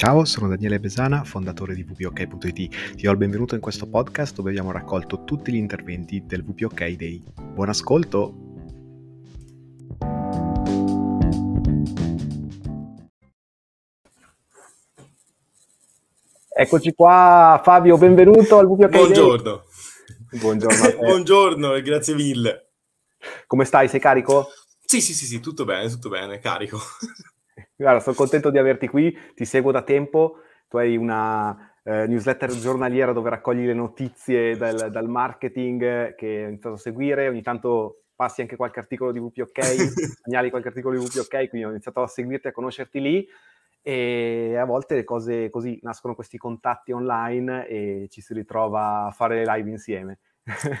Ciao, sono Daniele Besana, fondatore di VPOK.it. Ti do il benvenuto in questo podcast dove abbiamo raccolto tutti gli interventi del VPOK Day. Buon ascolto! Eccoci qua, Fabio, benvenuto al VPOK Buongiorno. Day. Buongiorno. Buongiorno e grazie mille. Come stai? Sei carico? Sì, sì, sì, sì, tutto bene, tutto bene, carico. Guarda, sono contento di averti qui, ti seguo da tempo, tu hai una eh, newsletter giornaliera dove raccogli le notizie dal, dal, marketing che ho iniziato a seguire, ogni tanto passi anche qualche articolo di VPOK, segnali qualche articolo di VPOK, quindi ho iniziato a seguirti, a conoscerti lì. E a volte le cose così, nascono questi contatti online e ci si ritrova a fare le live insieme.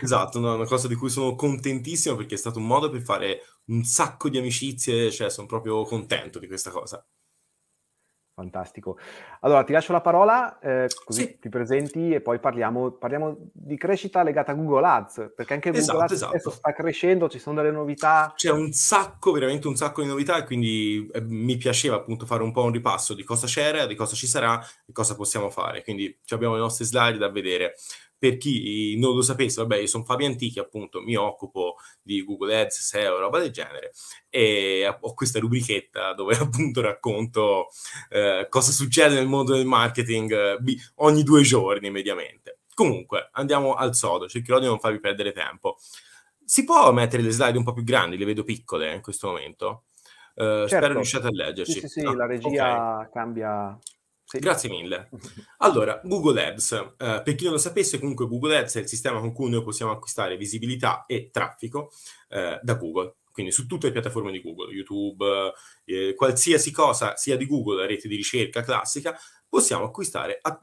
Esatto, no, una cosa di cui sono contentissimo perché è stato un modo per fare un sacco di amicizie, cioè sono proprio contento di questa cosa. Fantastico. Allora ti lascio la parola, eh, così sì. ti presenti e poi parliamo, parliamo, di crescita legata a Google Ads, perché anche Google esatto, Ads esatto. sta crescendo, ci sono delle novità. C'è un sacco, veramente un sacco di novità e quindi eh, mi piaceva appunto fare un po' un ripasso di cosa c'era, di cosa ci sarà e cosa possiamo fare. Quindi abbiamo le nostre slide da vedere per chi non lo sapesse, vabbè, io sono Fabio Antichi, appunto, mi occupo di Google Ads, SEO, roba del genere, e ho questa rubrichetta dove appunto racconto eh, cosa succede nel mondo del marketing eh, ogni due giorni mediamente. Comunque, andiamo al sodo, cercherò di non farvi perdere tempo. Si può mettere le slide un po' più grandi, le vedo piccole in questo momento. Uh, certo. Spero riusciate a leggerci. Sì, sì, sì, no? la regia okay. cambia sì. Grazie mille. Allora, Google Ads. Eh, per chi non lo sapesse, comunque Google Ads è il sistema con cui noi possiamo acquistare visibilità e traffico eh, da Google. Quindi su tutte le piattaforme di Google, YouTube, eh, qualsiasi cosa sia di Google, la rete di ricerca classica, possiamo acquistare att-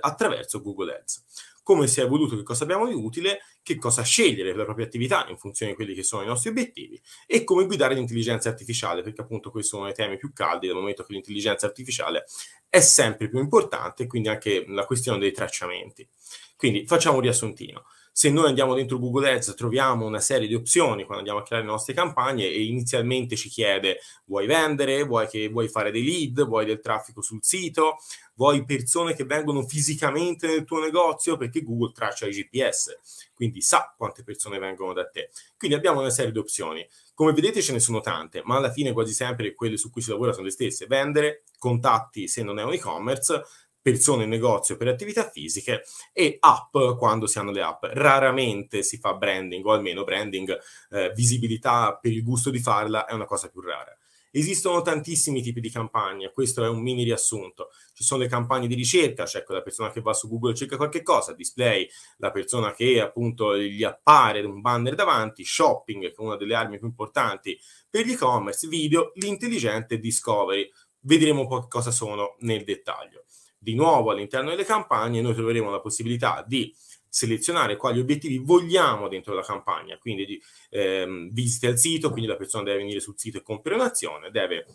attraverso Google Ads come si è evoluto, che cosa abbiamo di utile, che cosa scegliere per la propria attività in funzione di quelli che sono i nostri obiettivi e come guidare l'intelligenza artificiale, perché appunto questi sono i temi più caldi dal momento che l'intelligenza artificiale è sempre più importante, quindi anche la questione dei tracciamenti. Quindi facciamo un riassuntino. Se noi andiamo dentro Google Ads troviamo una serie di opzioni quando andiamo a creare le nostre campagne e inizialmente ci chiede vuoi vendere, vuoi, che, vuoi fare dei lead, vuoi del traffico sul sito, vuoi persone che vengono fisicamente nel tuo negozio perché Google traccia i GPS, quindi sa quante persone vengono da te. Quindi abbiamo una serie di opzioni. Come vedete ce ne sono tante, ma alla fine quasi sempre quelle su cui si lavora sono le stesse. Vendere, contatti se non è un e-commerce, persone negozio per attività fisiche e app quando si hanno le app. Raramente si fa branding o almeno branding, eh, visibilità per il gusto di farla è una cosa più rara. Esistono tantissimi tipi di campagne, questo è un mini riassunto. Ci sono le campagne di ricerca, cioè quella persona che va su Google e cerca qualche cosa, display, la persona che appunto gli appare un banner davanti, shopping, che è una delle armi più importanti per gli e-commerce, video, l'intelligente discovery. Vedremo un po' cosa sono nel dettaglio di nuovo all'interno delle campagne noi troveremo la possibilità di selezionare quali obiettivi vogliamo dentro la campagna, quindi di ehm, visite al sito, quindi la persona deve venire sul sito e compiere un'azione, deve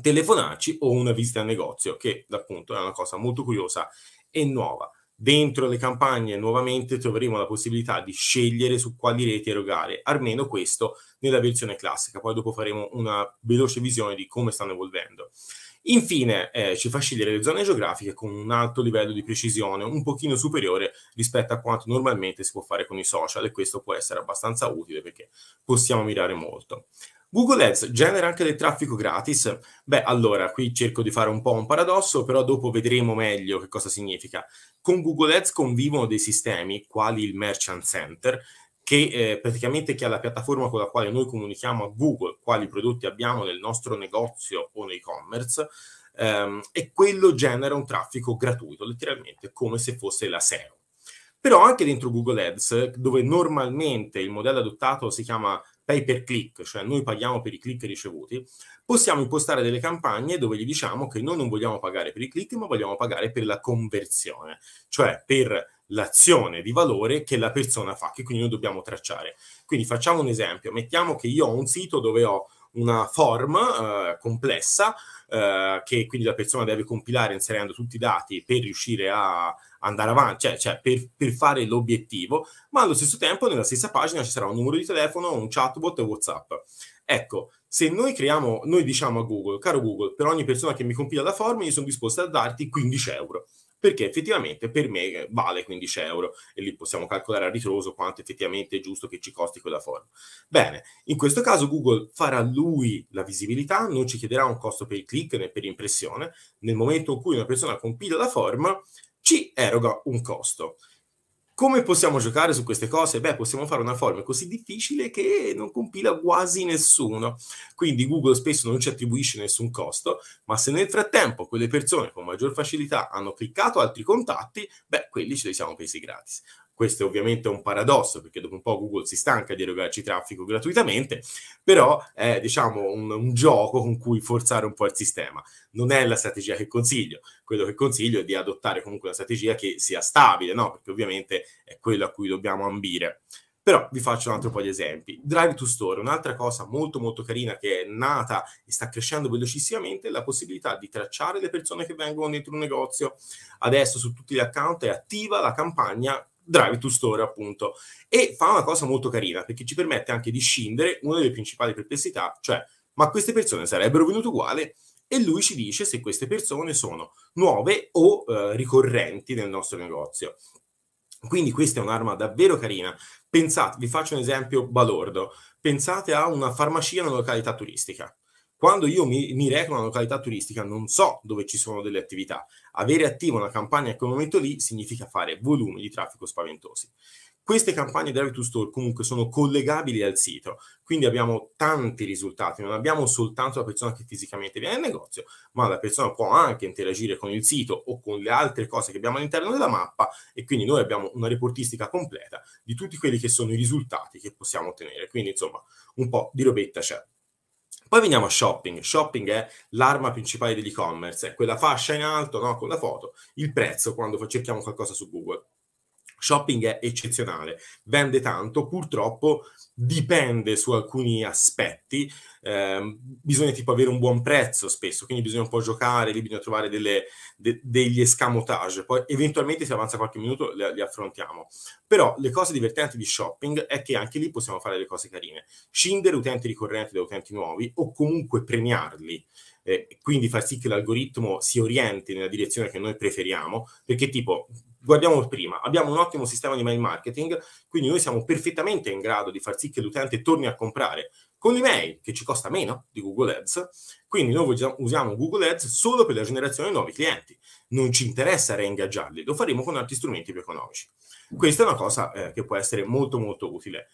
telefonarci o una visita al negozio, che appunto è una cosa molto curiosa e nuova. Dentro le campagne nuovamente troveremo la possibilità di scegliere su quali reti erogare, almeno questo nella versione classica, poi dopo faremo una veloce visione di come stanno evolvendo. Infine eh, ci fa scegliere le zone geografiche con un alto livello di precisione, un pochino superiore rispetto a quanto normalmente si può fare con i social e questo può essere abbastanza utile perché possiamo mirare molto. Google Ads genera anche del traffico gratis? Beh, allora, qui cerco di fare un po' un paradosso, però dopo vedremo meglio che cosa significa. Con Google Ads convivono dei sistemi, quali il Merchant Center, che eh, praticamente che è la piattaforma con la quale noi comunichiamo a Google quali prodotti abbiamo nel nostro negozio o nei e-commerce ehm, e quello genera un traffico gratuito, letteralmente come se fosse la SEO. Però anche dentro Google Ads, dove normalmente il modello adottato si chiama pay per click, cioè noi paghiamo per i click ricevuti, possiamo impostare delle campagne dove gli diciamo che noi non vogliamo pagare per i click, ma vogliamo pagare per la conversione, cioè per l'azione di valore che la persona fa, che quindi noi dobbiamo tracciare. Quindi facciamo un esempio, mettiamo che io ho un sito dove ho una form eh, complessa eh, che quindi la persona deve compilare inserendo tutti i dati per riuscire a andare avanti, cioè, cioè per, per, fare l'obiettivo, ma allo stesso tempo nella stessa pagina ci sarà un numero di telefono, un chatbot e WhatsApp. Ecco, se noi creiamo, noi diciamo a Google, caro Google, per ogni persona che mi compila la forma, io sono disposto a darti 15 euro perché effettivamente per me vale 15 euro e lì possiamo calcolare a ritroso quanto effettivamente è giusto che ci costi quella forma. Bene, in questo caso Google farà lui la visibilità, non ci chiederà un costo per il click né per impressione, nel momento in cui una persona compila la forma ci eroga un costo. Come possiamo giocare su queste cose? Beh, possiamo fare una forma così difficile che non compila quasi nessuno. Quindi Google spesso non ci attribuisce nessun costo, ma se nel frattempo quelle persone con maggior facilità hanno cliccato altri contatti, beh, quelli ce li siamo presi gratis. Questo è ovviamente un paradosso perché dopo un po' Google si stanca di erogarci traffico gratuitamente, però è diciamo un, un, gioco con cui forzare un po' il sistema. Non è la strategia che consiglio, quello che consiglio è di adottare comunque una strategia che sia stabile, no? perché ovviamente è quello a cui dobbiamo ambire. Però vi faccio un altro po' di esempi. Drive to Store, un'altra cosa molto molto carina che è nata e sta crescendo velocissimamente, è la possibilità di tracciare le persone che vengono dentro un negozio. Adesso su tutti gli account è attiva la campagna Drive to Store, appunto. E fa una cosa molto carina, perché ci permette anche di scindere una delle principali perplessità, cioè, ma queste persone sarebbero venute uguali? E lui ci dice se queste persone sono nuove o eh, ricorrenti nel nostro negozio. Quindi questa è un'arma davvero carina. Pensate, vi faccio un esempio balordo. Pensate a una farmacia in una località turistica. Quando io mi, mi reco in una località turistica non so dove ci sono delle attività. Avere attiva una campagna in quel momento lì significa fare volumi di traffico spaventosi. Queste campagne Drive to Store comunque sono collegabili al sito, quindi abbiamo tanti risultati, non abbiamo soltanto la persona che fisicamente viene al negozio, ma la persona può anche interagire con il sito o con le altre cose che abbiamo all'interno della mappa e quindi noi abbiamo una reportistica completa di tutti quelli che sono i risultati che possiamo ottenere. Quindi insomma un po' di robetta c'è. Poi veniamo a shopping. Shopping è l'arma principale dell'e-commerce, è quella fascia in alto no? con la foto, il prezzo quando cerchiamo qualcosa su Google. Shopping è eccezionale, vende tanto, purtroppo dipende su alcuni aspetti, eh, bisogna tipo avere un buon prezzo spesso, quindi bisogna un po' giocare, lì bisogna trovare delle, de, degli escamotage, poi eventualmente se avanza qualche minuto li, li, affrontiamo. Però le cose divertenti di shopping è che anche lì possiamo fare le cose carine, scindere utenti ricorrenti da utenti nuovi o comunque premiarli. Eh, quindi far sì che l'algoritmo si orienti nella direzione che noi preferiamo, perché tipo guardiamo prima, abbiamo un ottimo sistema di mail marketing, quindi noi siamo perfettamente in grado di far sì che l'utente torni a comprare con l'email che ci costa meno di Google Ads, quindi noi usiamo Google Ads solo per la generazione di nuovi clienti, non ci interessa reingaggiarli, lo faremo con altri strumenti più economici. Questa è una cosa eh, che può essere molto molto utile.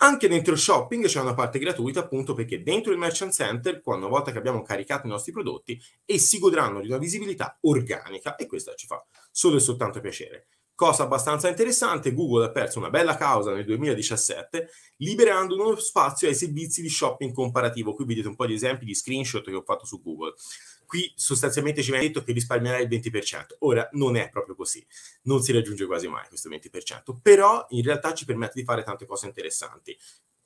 Anche dentro il shopping c'è una parte gratuita, appunto perché dentro il Merchant Center, una volta che abbiamo caricato i nostri prodotti, essi godranno di una visibilità organica e questo ci fa solo e soltanto piacere. Cosa abbastanza interessante, Google ha perso una bella causa nel 2017 liberando uno spazio ai servizi di shopping comparativo. Qui vedete un po' di esempi di screenshot che ho fatto su Google qui sostanzialmente ci viene detto che risparmierai il 20%. Ora non è proprio così, non si raggiunge quasi mai questo 20%, però in realtà ci permette di fare tante cose interessanti.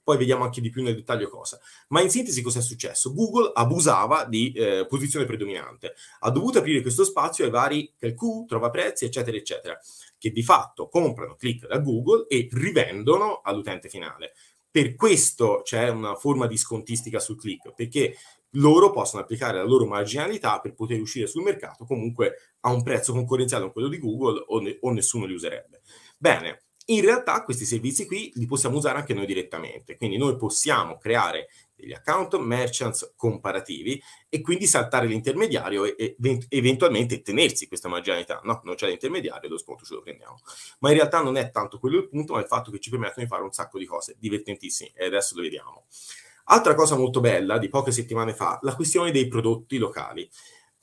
Poi vediamo anche di più nel dettaglio cosa. Ma in sintesi cosa è successo? Google abusava di eh, posizione predominante, ha dovuto aprire questo spazio ai vari calcul, trova prezzi, eccetera, eccetera, che di fatto comprano click da Google e rivendono all'utente finale. Per questo c'è una forma di scontistica sul click, perché loro possono applicare la loro marginalità per poter uscire sul mercato comunque a un prezzo concorrenziale con quello di Google o, ne- o nessuno li userebbe. Bene, in realtà questi servizi qui li possiamo usare anche noi direttamente, quindi noi possiamo creare degli account merchants comparativi e quindi saltare l'intermediario e, e eventualmente tenersi questa marginalità. No, non c'è l'intermediario, lo sconto ce lo prendiamo. Ma in realtà non è tanto quello il punto, ma il fatto che ci permettono di fare un sacco di cose divertentissime e adesso lo vediamo. Altra cosa molto bella di poche settimane fa, la questione dei prodotti locali.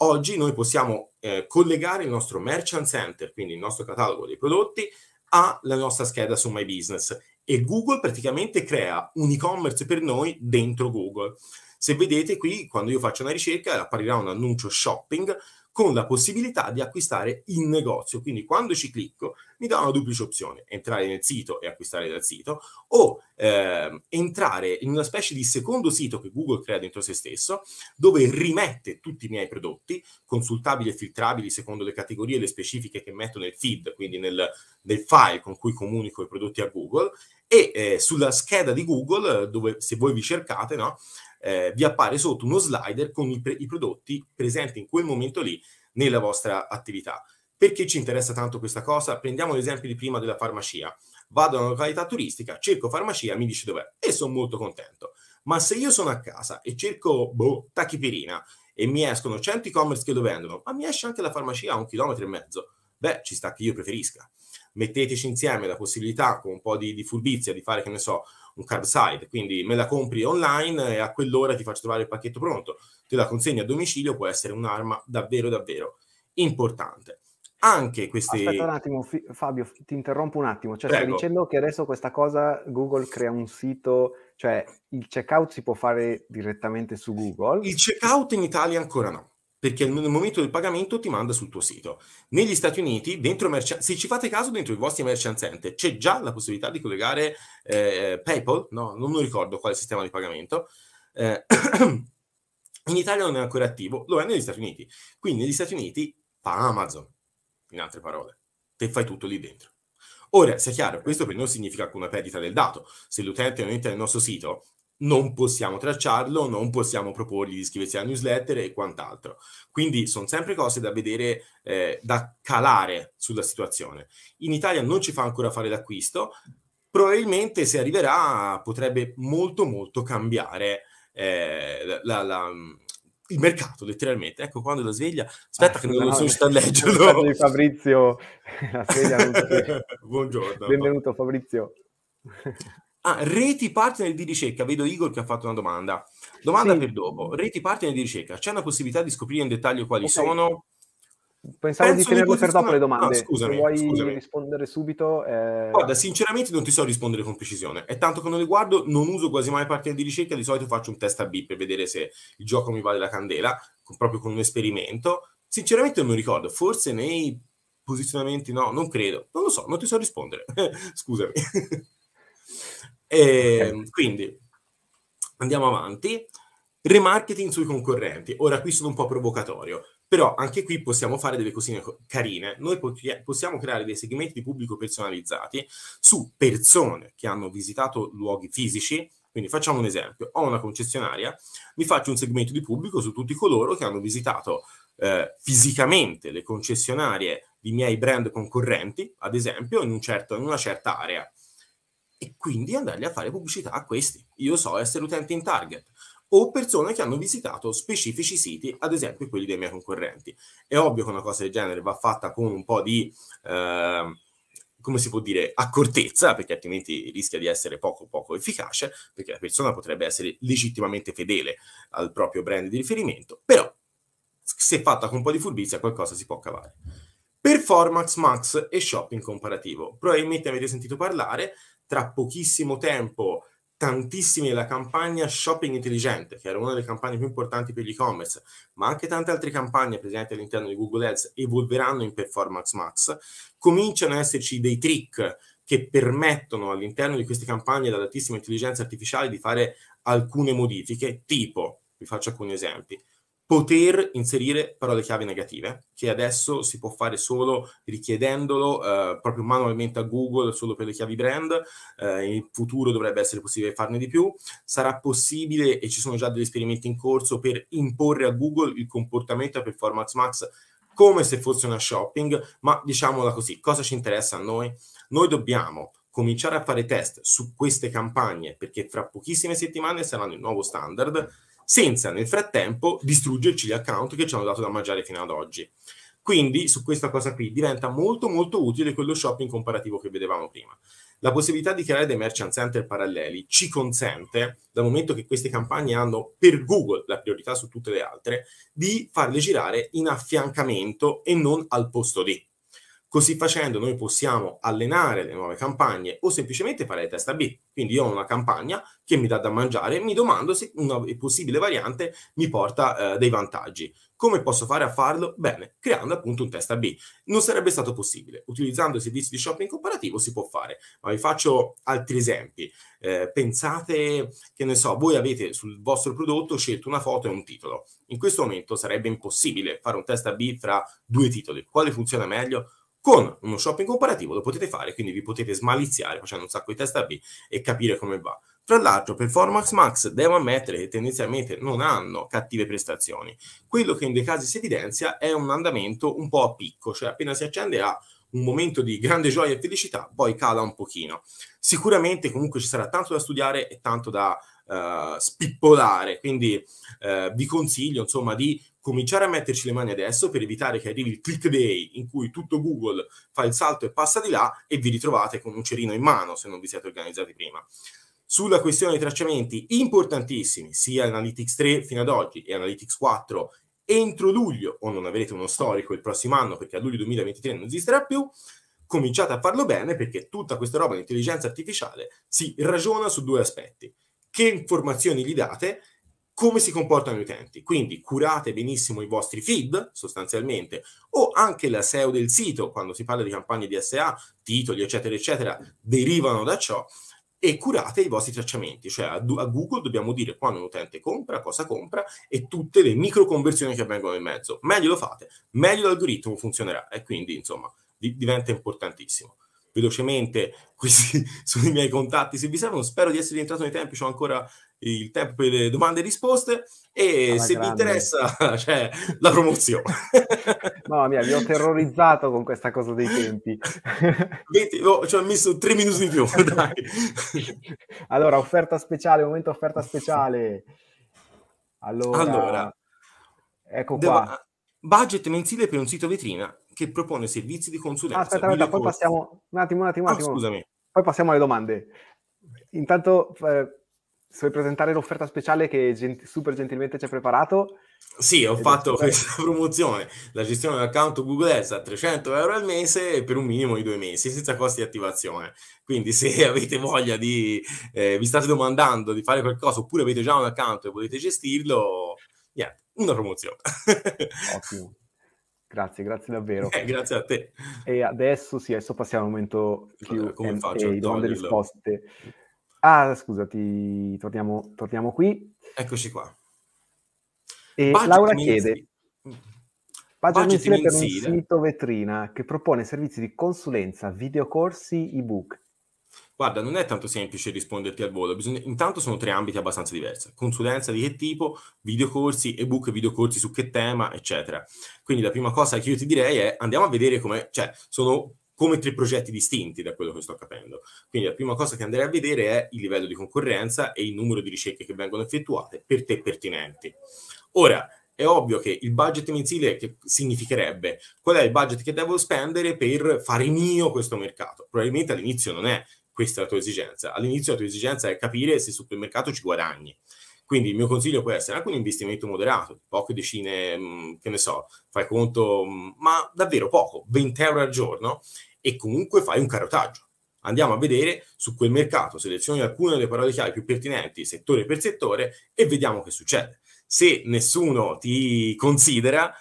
Oggi noi possiamo eh, collegare il nostro merchant center, quindi il nostro catalogo dei prodotti, alla nostra scheda su My Business e Google praticamente crea un e-commerce per noi dentro Google. Se vedete qui, quando io faccio una ricerca, apparirà un annuncio shopping con la possibilità di acquistare in negozio. Quindi quando ci clicco mi dà una duplice opzione, entrare nel sito e acquistare dal sito o eh, entrare in una specie di secondo sito che Google crea dentro se stesso, dove rimette tutti i miei prodotti, consultabili e filtrabili secondo le categorie e le specifiche che metto nel feed, quindi nel, nel file con cui comunico i prodotti a Google, e eh, sulla scheda di Google, dove se voi vi cercate, no, eh, vi appare sotto uno slider con i, pre- i prodotti presenti in quel momento lì nella vostra attività. Perché ci interessa tanto questa cosa? Prendiamo l'esempio di prima della farmacia. Vado a una località turistica, cerco farmacia, mi dice dov'è e sono molto contento. Ma se io sono a casa e cerco boh, tachipirina e mi escono 100 e-commerce che lo vendono, ma mi esce anche la farmacia a un chilometro e mezzo, beh, ci sta che io preferisca. Metteteci insieme la possibilità con un po' di, di furbizia di fare, che ne so, un curbside, quindi me la compri online e a quell'ora ti faccio trovare il pacchetto pronto, te la consegni a domicilio, può essere un'arma davvero davvero importante. Anche questi... Aspetta un attimo, Fabio, ti interrompo un attimo. Cioè, Prego. stai dicendo che adesso questa cosa, Google crea un sito, cioè il checkout si può fare direttamente su Google? Il checkout in Italia ancora no perché nel momento del pagamento ti manda sul tuo sito. Negli Stati Uniti, merchant, se ci fate caso dentro i vostri merchant center, c'è già la possibilità di collegare eh, PayPal, no, non mi ricordo quale sistema di pagamento. Eh, in Italia non è ancora attivo, lo è negli Stati Uniti. Quindi negli Stati Uniti fa Amazon, in altre parole. Te fai tutto lì dentro. Ora, sia chiaro, questo per noi significa alcuna perdita del dato. Se l'utente non entra nel nostro sito, non possiamo tracciarlo, non possiamo proporgli di iscriversi alla newsletter e quant'altro. Quindi sono sempre cose da vedere, eh, da calare sulla situazione. In Italia non ci fa ancora fare l'acquisto, probabilmente se arriverà potrebbe molto molto cambiare eh, la, la, il mercato letteralmente. Ecco quando la sveglia, aspetta ah, che non no, sono sta a leggere. Fabrizio, la sveglia non Buongiorno. Benvenuto Fabrizio. Ah, reti partner di ricerca. Vedo Igor che ha fatto una domanda. Domanda sì. per dopo. Reti partner di ricerca. C'è una possibilità di scoprire in dettaglio quali okay. sono? Pensavo Penso di tenerle per dopo le domande. No, scusami, Se vuoi scusami. rispondere subito. Eh... Guarda, sinceramente non ti so rispondere con precisione. È tanto che non le guardo, non uso quasi mai partner di ricerca. Di solito faccio un test a B per vedere se il gioco mi vale la candela, proprio con un esperimento. Sinceramente non mi ricordo. Forse nei posizionamenti no, non credo. Non lo so, non ti so rispondere. scusami. E, ehm, quindi andiamo avanti. Remarketing sui concorrenti. Ora qui sono un po' provocatorio, però anche qui possiamo fare delle cosine carine. Noi possiamo creare dei segmenti di pubblico personalizzati su persone che hanno visitato luoghi fisici. Quindi facciamo un esempio, ho una concessionaria, mi faccio un segmento di pubblico su tutti coloro che hanno visitato eh, fisicamente le concessionarie di miei brand concorrenti, ad esempio, in, un certo, in una certa area e quindi andargli a fare pubblicità a questi. Io so essere utente in target o persone che hanno visitato specifici siti, ad esempio quelli dei miei concorrenti. È ovvio che una cosa del genere va fatta con un po' di, eh, come si può dire, accortezza, perché altrimenti rischia di essere poco poco efficace, perché la persona potrebbe essere legittimamente fedele al proprio brand di riferimento, però se fatta con un po' di furbizia qualcosa si può cavare. Performance Max e shopping comparativo. Probabilmente avete sentito parlare, tra pochissimo tempo tantissimi della campagna shopping intelligente, che era una delle campagne più importanti per l'e-commerce, ma anche tante altre campagne presenti all'interno di Google Ads evolveranno in Performance Max, cominciano ad esserci dei trick che permettono all'interno di queste campagne dall'altissima intelligenza artificiale di fare alcune modifiche, tipo, vi faccio alcuni esempi, poter inserire parole chiave negative, che adesso si può fare solo richiedendolo eh, proprio manualmente a Google, solo per le chiavi brand, eh, in futuro dovrebbe essere possibile farne di più, sarà possibile, e ci sono già degli esperimenti in corso, per imporre a Google il comportamento a Performance Max come se fosse una shopping, ma diciamola così, cosa ci interessa a noi? Noi dobbiamo cominciare a fare test su queste campagne, perché fra pochissime settimane saranno il nuovo standard, senza nel frattempo distruggerci gli account che ci hanno dato da mangiare fino ad oggi. Quindi su questa cosa qui diventa molto molto utile quello shopping comparativo che vedevamo prima. La possibilità di creare dei merchant center paralleli ci consente, dal momento che queste campagne hanno per Google la priorità su tutte le altre, di farle girare in affiancamento e non al posto di. Così facendo noi possiamo allenare le nuove campagne o semplicemente fare le test B. Quindi io ho una campagna che mi dà da mangiare mi domando se una possibile variante mi porta eh, dei vantaggi. Come posso fare a farlo? Bene, creando appunto un test B. Non sarebbe stato possibile. Utilizzando i servizi di shopping comparativo si può fare, ma vi faccio altri esempi. Eh, pensate, che ne so, voi avete sul vostro prodotto scelto una foto e un titolo. In questo momento sarebbe impossibile fare un test B fra due titoli. Quale funziona meglio? Con uno shopping comparativo lo potete fare, quindi vi potete smaliziare facendo un sacco di test A-B e capire come va. Tra l'altro, Performance Max devo ammettere che tendenzialmente non hanno cattive prestazioni. Quello che in dei casi si evidenzia è un andamento un po' a picco, cioè appena si accende ha un momento di grande gioia e felicità, poi cala un pochino. Sicuramente comunque ci sarà tanto da studiare e tanto da uh, spippolare, quindi uh, vi consiglio insomma di cominciare a metterci le mani adesso per evitare che arrivi il click day in cui tutto Google fa il salto e passa di là e vi ritrovate con un cerino in mano se non vi siete organizzati prima sulla questione dei tracciamenti importantissimi, sia Analytics 3 fino ad oggi e Analytics 4 entro luglio, o non avrete uno storico il prossimo anno perché a luglio 2023 non esisterà più, cominciate a farlo bene perché tutta questa roba di intelligenza artificiale si ragiona su due aspetti. Che informazioni gli date, come si comportano gli utenti. Quindi curate benissimo i vostri feed, sostanzialmente, o anche la SEO del sito, quando si parla di campagne di SA, titoli, eccetera, eccetera, derivano da ciò e curate i vostri tracciamenti, cioè a, a, Google dobbiamo dire quando un utente compra, cosa compra e tutte le micro conversioni che avvengono in mezzo. Meglio lo fate, meglio l'algoritmo funzionerà e quindi insomma di, diventa importantissimo. Velocemente, questi sono i miei contatti, se vi servono, spero di essere rientrato nei tempi, ho ancora il tempo per le domande e risposte e Alla se grande. vi interessa c'è cioè, la promozione. Mamma mia, vi ho terrorizzato con questa cosa dei tempi. Vedi, oh, ci ho messo tre minuti di più, dai. Allora, offerta speciale, momento offerta speciale. Allora, allora ecco devo... qua. Budget mensile per un sito vetrina che propone servizi di consulenza. aspetta, aspetta, poi passiamo un attimo, un attimo, un ah, attimo. Ah, scusami. Poi passiamo alle domande. Intanto eh, se vuoi presentare l'offerta speciale che gent- super gentilmente ci hai preparato. Sì, ho fatto questa promozione, la gestione dell'account Google Ads a 300 euro al mese per un minimo di due mesi, senza costi di attivazione. Quindi se avete voglia di, eh, vi state domandando di fare qualcosa oppure avete già un account e volete gestirlo, niente, una promozione. Ottimo. Grazie, grazie davvero. Eh, grazie a te. E adesso sì, adesso passiamo al momento più Come faccio domande e risposte. Ah, scusati, torniamo, torniamo qui. Eccoci qua. E budget Laura chiede, budget, budget mensile per un sito vetrina che propone servizi di consulenza, videocorsi, ebook. Guarda, non è tanto semplice risponderti al volo, bisogna... intanto sono tre ambiti abbastanza diversi. Consulenza di che tipo, videocorsi, ebook, videocorsi su che tema, eccetera. Quindi la prima cosa che io ti direi è andiamo a vedere come, cioè, sono come tre progetti distinti da quello che sto capendo. Quindi la prima cosa che andrei a vedere è il livello di concorrenza e il numero di ricerche che vengono effettuate per te pertinenti. Ora, è ovvio che il budget mensile che significherebbe qual è il budget che devo spendere per fare mio questo mercato. Probabilmente all'inizio non è questa la tua esigenza. All'inizio la tua esigenza è capire se su quel mercato ci guadagni. Quindi il mio consiglio può essere anche un investimento moderato, poche decine, mm, che ne so, fai conto, mm, ma davvero poco, 20 euro al giorno, e comunque fai un carotaggio. Andiamo a vedere su quel mercato, selezioni alcune delle parole chiave più pertinenti settore per settore e vediamo che succede. Se nessuno ti considera,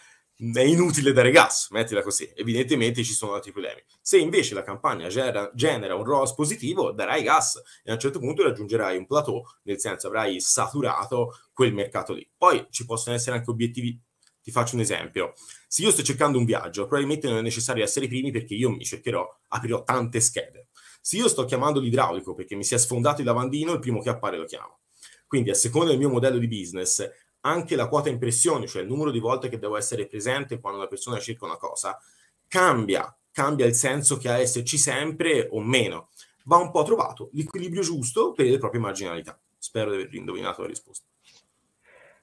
è inutile dare gas, mettila così. Evidentemente ci sono altri problemi. Se invece la campagna genera, genera, un ROAS positivo, darai gas e a un certo punto raggiungerai un plateau, nel senso avrai saturato quel mercato lì. Poi ci possono essere anche obiettivi ti faccio un esempio. Se io sto cercando un viaggio, probabilmente non è necessario essere i primi perché io mi cercherò, aprirò tante schede. Se io sto chiamando l'idraulico perché mi si è sfondato il lavandino, il primo che appare lo chiamo. Quindi a seconda del mio modello di business, anche la quota impressioni, cioè il numero di volte che devo essere presente quando una persona cerca una cosa, cambia, cambia il senso che ha esserci sempre o meno. Va un po' trovato l'equilibrio giusto per le proprie marginalità. Spero di aver indovinato la risposta.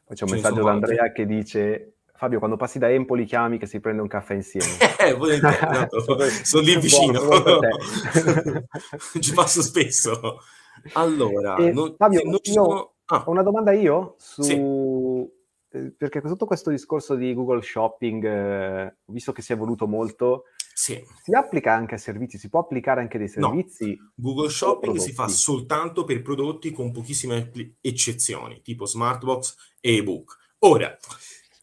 Poi c'è un Ce messaggio da Andrea che dice Fabio, quando passi da Empoli chiami che si prende un caffè insieme. Eh, esatto. sono lì vicino. Ci passo spesso. Allora, eh, non, Fabio, non sono... ah. ho una domanda io su... Sì. Eh, perché tutto questo discorso di Google Shopping, eh, visto che si è evoluto molto, sì. si applica anche a servizi? Si può applicare anche dei servizi? No. Google Shopping si fa soltanto per prodotti con pochissime eccezioni, tipo Smartbox e ebook. Ora,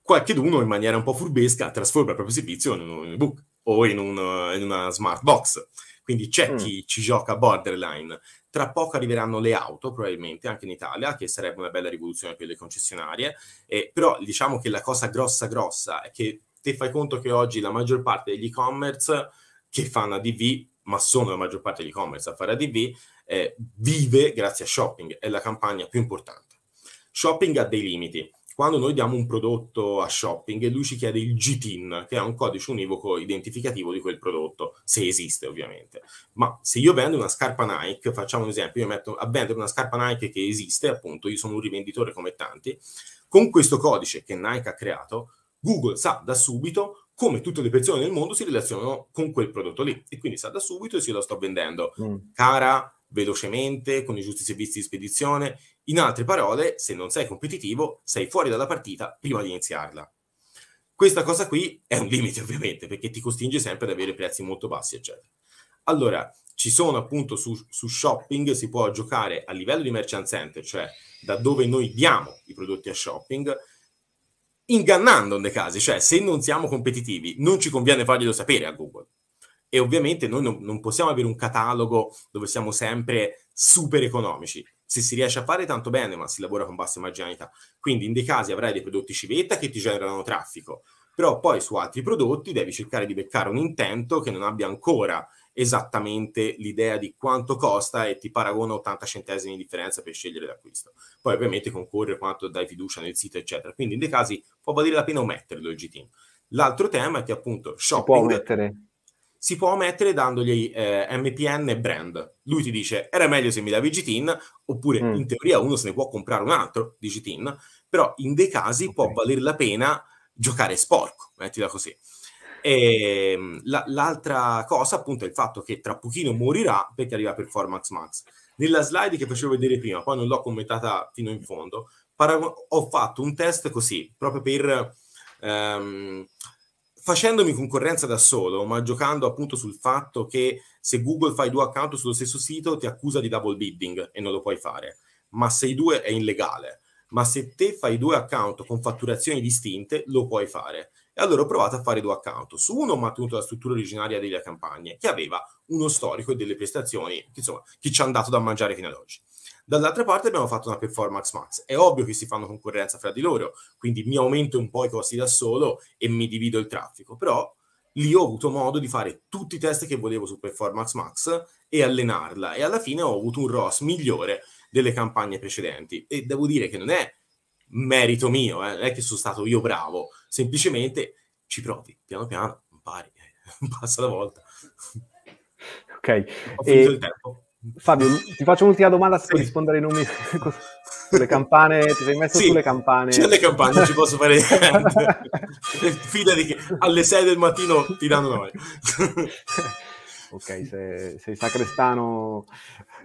qualcheduno in maniera un po' furbesca trasforma il proprio servizio in un ebook o in, un, in una smart box. Quindi c'è mm. chi ci gioca borderline. Tra poco arriveranno le auto, probabilmente anche in Italia, che sarebbe una bella rivoluzione per le concessionarie. Eh, però diciamo che la cosa grossa grossa è che te fai conto che oggi la maggior parte degli e-commerce che fanno ADV, ma sono la maggior parte dell'e-commerce a fare ADV, eh, vive grazie a shopping, è la campagna più importante. Shopping ha dei limiti. Quando noi diamo un prodotto a shopping, lui ci chiede il GTIN, che è un codice univoco identificativo di quel prodotto, se esiste ovviamente. Ma se io vendo una scarpa Nike, facciamo un esempio, io metto a vendere una scarpa Nike che esiste, appunto, io sono un rivenditore come tanti, con questo codice che Nike ha creato, Google sa da subito come tutte le persone nel mondo si relazionano con quel prodotto lì e quindi sa da subito se io lo sto vendendo mm. cara, velocemente, con i giusti servizi di spedizione. In altre parole, se non sei competitivo, sei fuori dalla partita prima di iniziarla. Questa cosa qui è un limite ovviamente perché ti costringe sempre ad avere prezzi molto bassi, eccetera. Allora, ci sono appunto su, su shopping, si può giocare a livello di merchant center, cioè da dove noi diamo i prodotti a shopping, ingannando nei casi, cioè se non siamo competitivi non ci conviene farglielo sapere a Google. E ovviamente noi non, non possiamo avere un catalogo dove siamo sempre super economici. Se si riesce a fare tanto bene, ma si lavora con bassa marginalità. Quindi in dei casi avrai dei prodotti civetta che ti generano traffico, però poi su altri prodotti devi cercare di beccare un intento che non abbia ancora esattamente l'idea di quanto costa e ti paragona 80 centesimi di differenza per scegliere l'acquisto. Poi ovviamente concorre quanto dai fiducia nel sito, eccetera. Quindi in dei casi può valere la pena ometterlo il GT. L'altro tema è che appunto shopping... Si può omettere? Si può omettere dandogli eh, MPN e brand. Lui ti dice era meglio se mi davi GTIN, oppure mm. in teoria uno se ne può comprare un altro di GTIN, però in dei casi okay. può valere la pena giocare sporco, mettila così. E ehm, la, l'altra cosa, appunto, è il fatto che tra pochino morirà perché arriva Performance Max. Nella slide che facevo vedere prima, poi non l'ho commentata fino in fondo, paragon- ho fatto un test così, proprio per... Um, facendomi concorrenza da solo, ma giocando appunto sul fatto che se Google fai due account sullo stesso sito ti accusa di double bidding e non lo puoi fare, ma se i due è illegale. Ma se te fai due account con fatturazioni distinte, lo puoi fare. E allora ho provato a fare due account. Su uno ho mantenuto la struttura originaria delle campagne, che aveva uno storico e delle prestazioni, che, insomma, che ci hanno dato da mangiare fino ad oggi. Dall'altra parte abbiamo fatto una performance max. È ovvio che si fanno concorrenza fra di loro, quindi mi aumento un po' i costi da solo e mi divido il traffico, però lì ho avuto modo di fare tutti i test che volevo su performance max e allenarla e alla fine ho avuto un ROS migliore delle campagne precedenti e devo dire che non è merito mio, eh, non è che sono stato io bravo, semplicemente ci provi, piano piano, impari, passa la volta. Ok. Ho finito e... il tempo. Fabio, ti faccio un'ultima domanda se sì. puoi rispondere ai nomi sulle campane, ti sei messo sì, sulle campane. C'è le campane, non ci posso fare niente. Fidati che alle 6 del mattino ti danno noi. ok, sei, sei sacrestano.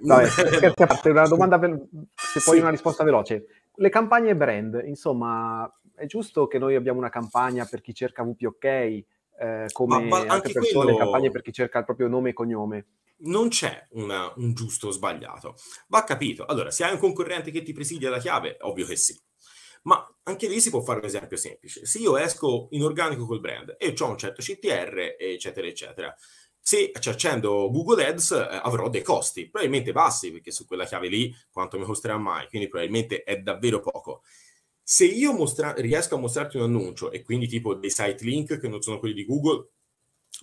Vabbè, scherzi a parte, una domanda per, se poi sì. una risposta veloce. Le campagne brand, insomma, è giusto che noi abbiamo una campagna per chi cerca WPOK, eh, come ma, ma altre persone, quello... campagne per chi cerca il proprio nome e cognome? Non c'è una, un giusto o sbagliato, va capito. Allora, se hai un concorrente che ti presidia la chiave, ovvio che sì. Ma anche lì si può fare un esempio semplice. Se io esco in organico col brand e ho un certo CTR, eccetera, eccetera, se ci accendo Google Ads eh, avrò dei costi, probabilmente bassi, perché su quella chiave lì quanto mi costerà mai, quindi probabilmente è davvero poco. Se io mostra- riesco a mostrarti un annuncio e quindi tipo dei site link che non sono quelli di Google,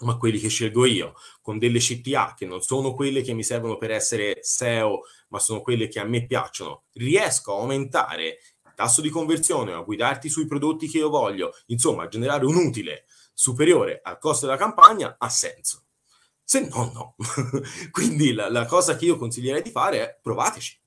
ma quelli che scelgo io, con delle CTA che non sono quelle che mi servono per essere SEO, ma sono quelle che a me piacciono, riesco a aumentare il tasso di conversione, a guidarti sui prodotti che io voglio, insomma, a generare un utile superiore al costo della campagna, ha senso. Se no, no. Quindi la, la cosa che io consiglierei di fare è provateci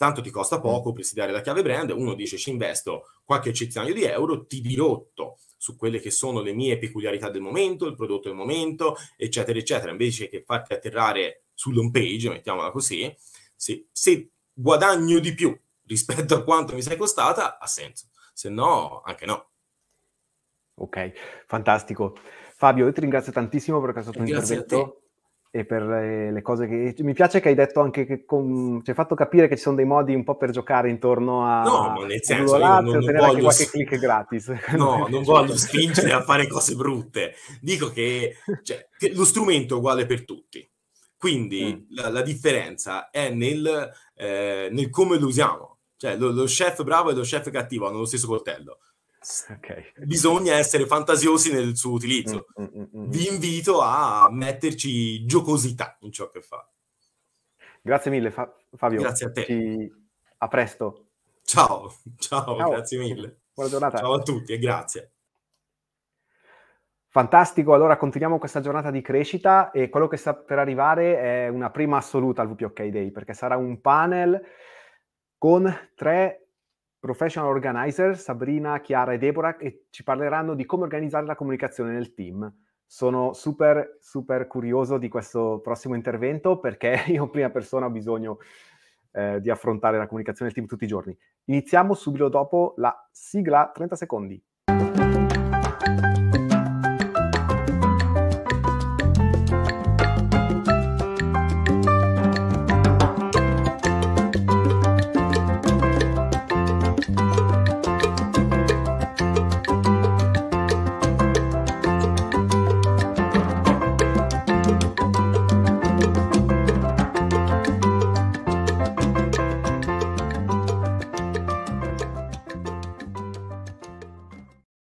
tanto ti costa poco presidiare la chiave brand, uno dice ci investo qualche centinaio di euro, ti dirotto su quelle che sono le mie peculiarità del momento, il prodotto del momento, eccetera, eccetera, invece che farti atterrare sull'home page, mettiamola così, se, se guadagno di più rispetto a quanto mi sei costata, ha senso, se no, anche no. Ok, fantastico. Fabio, io ti ringrazio tantissimo per questo tuo intervento e per le, le, cose che... Mi piace che hai detto anche che con... ci hai fatto capire che ci sono dei modi un po' per giocare intorno a... No, nel senso, io non, non voglio... qualche click gratis. No, non voglio spingere a fare cose brutte. Dico che, cioè, che lo strumento è uguale per tutti. Quindi mm. la, la, differenza è nel, eh, nel, come lo usiamo. Cioè, lo, lo chef bravo e lo chef cattivo hanno lo stesso coltello Okay. Bisogna essere fantasiosi nel suo utilizzo. Mm, mm, mm, mm, Vi invito a metterci giocosità in ciò che fa. Grazie mille Fa- Fabio. Grazie a te. Ci... A presto. Ciao. Ciao, Ciao, grazie mille. Buona giornata. Ciao a tutti e grazie. Fantastico, allora continuiamo questa giornata di crescita e quello che sta per arrivare è una prima assoluta al VPOK Day perché sarà un panel con tre professional organizer, Sabrina, Chiara e Deborah, che ci parleranno di come organizzare la comunicazione nel team. Sono super, super curioso di questo prossimo intervento perché io in prima persona ho bisogno eh, di affrontare la comunicazione del team tutti i giorni. Iniziamo subito dopo la sigla, 30 secondi.